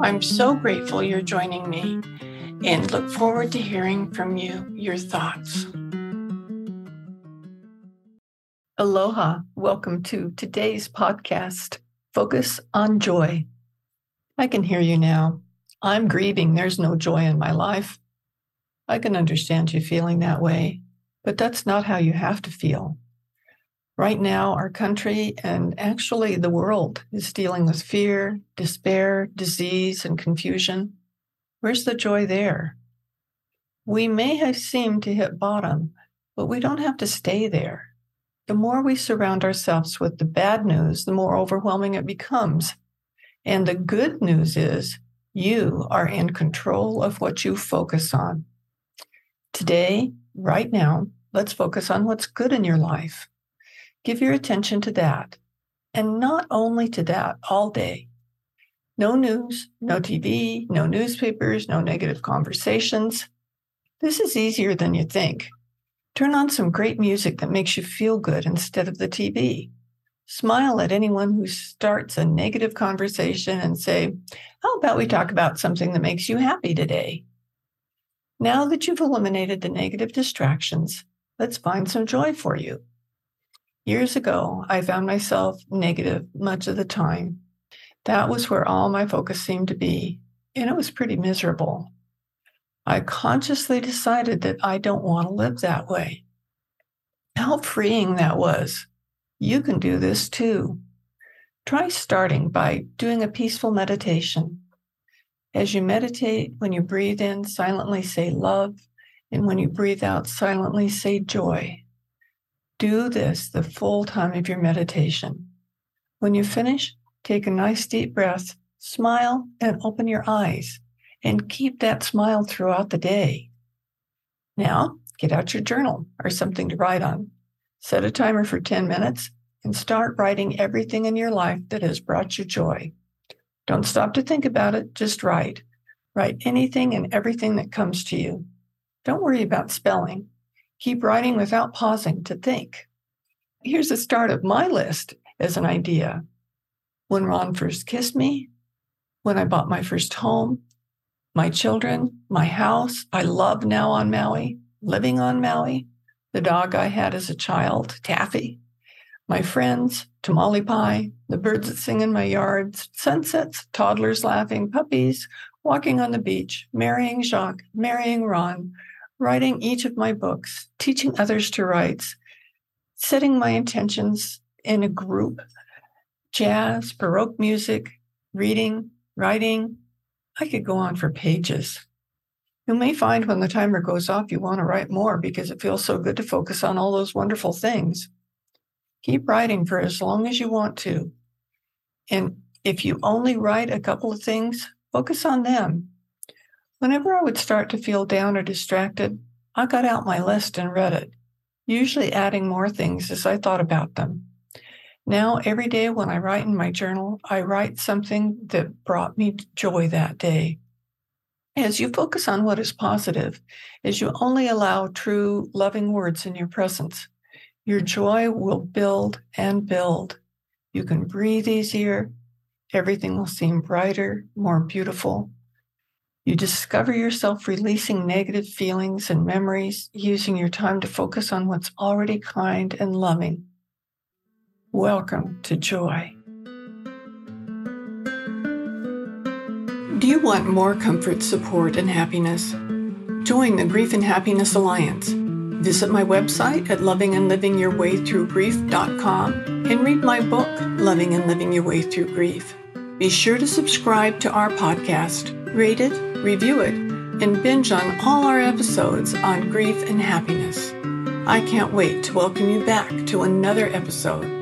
I'm so grateful you're joining me and look forward to hearing from you your thoughts. Aloha. Welcome to today's podcast, Focus on Joy. I can hear you now. I'm grieving. There's no joy in my life. I can understand you feeling that way, but that's not how you have to feel. Right now, our country and actually the world is dealing with fear, despair, disease, and confusion. Where's the joy there? We may have seemed to hit bottom, but we don't have to stay there. The more we surround ourselves with the bad news, the more overwhelming it becomes. And the good news is you are in control of what you focus on. Today, right now, let's focus on what's good in your life. Give your attention to that. And not only to that all day. No news, no TV, no newspapers, no negative conversations. This is easier than you think. Turn on some great music that makes you feel good instead of the TV. Smile at anyone who starts a negative conversation and say, How about we talk about something that makes you happy today? Now that you've eliminated the negative distractions, let's find some joy for you. Years ago, I found myself negative much of the time. That was where all my focus seemed to be, and it was pretty miserable. I consciously decided that I don't want to live that way. How freeing that was. You can do this too. Try starting by doing a peaceful meditation. As you meditate, when you breathe in, silently say love, and when you breathe out, silently say joy. Do this the full time of your meditation. When you finish, take a nice deep breath, smile, and open your eyes, and keep that smile throughout the day. Now, get out your journal or something to write on. Set a timer for 10 minutes and start writing everything in your life that has brought you joy. Don't stop to think about it, just write. Write anything and everything that comes to you. Don't worry about spelling. Keep writing without pausing to think. Here's the start of my list as an idea. When Ron first kissed me, when I bought my first home, my children, my house I love now on Maui, living on Maui, the dog I had as a child, Taffy, my friends, tamale pie, the birds that sing in my yard, sunsets, toddlers laughing, puppies, walking on the beach, marrying Jacques, marrying Ron, writing each of my books, teaching others to write, setting my intentions in a group, jazz, Baroque music, reading, writing. I could go on for pages. You may find when the timer goes off, you want to write more because it feels so good to focus on all those wonderful things. Keep writing for as long as you want to. And if you only write a couple of things, focus on them Whenever I would start to feel down or distracted, I got out my list and read it, usually adding more things as I thought about them. Now, every day when I write in my journal, I write something that brought me joy that day. As you focus on what is positive, as you only allow true, loving words in your presence, your joy will build and build. You can breathe easier. Everything will seem brighter, more beautiful, you discover yourself releasing negative feelings and memories, using your time to focus on what's already kind and loving. Welcome to joy. Do you want more comfort, support, and happiness? Join the Grief and Happiness Alliance. Visit my website at lovingandlivingyourwaythroughgrief.com and read my book, Loving and Living Your Way Through Grief. Be sure to subscribe to our podcast, rate it, review it, and binge on all our episodes on grief and happiness. I can't wait to welcome you back to another episode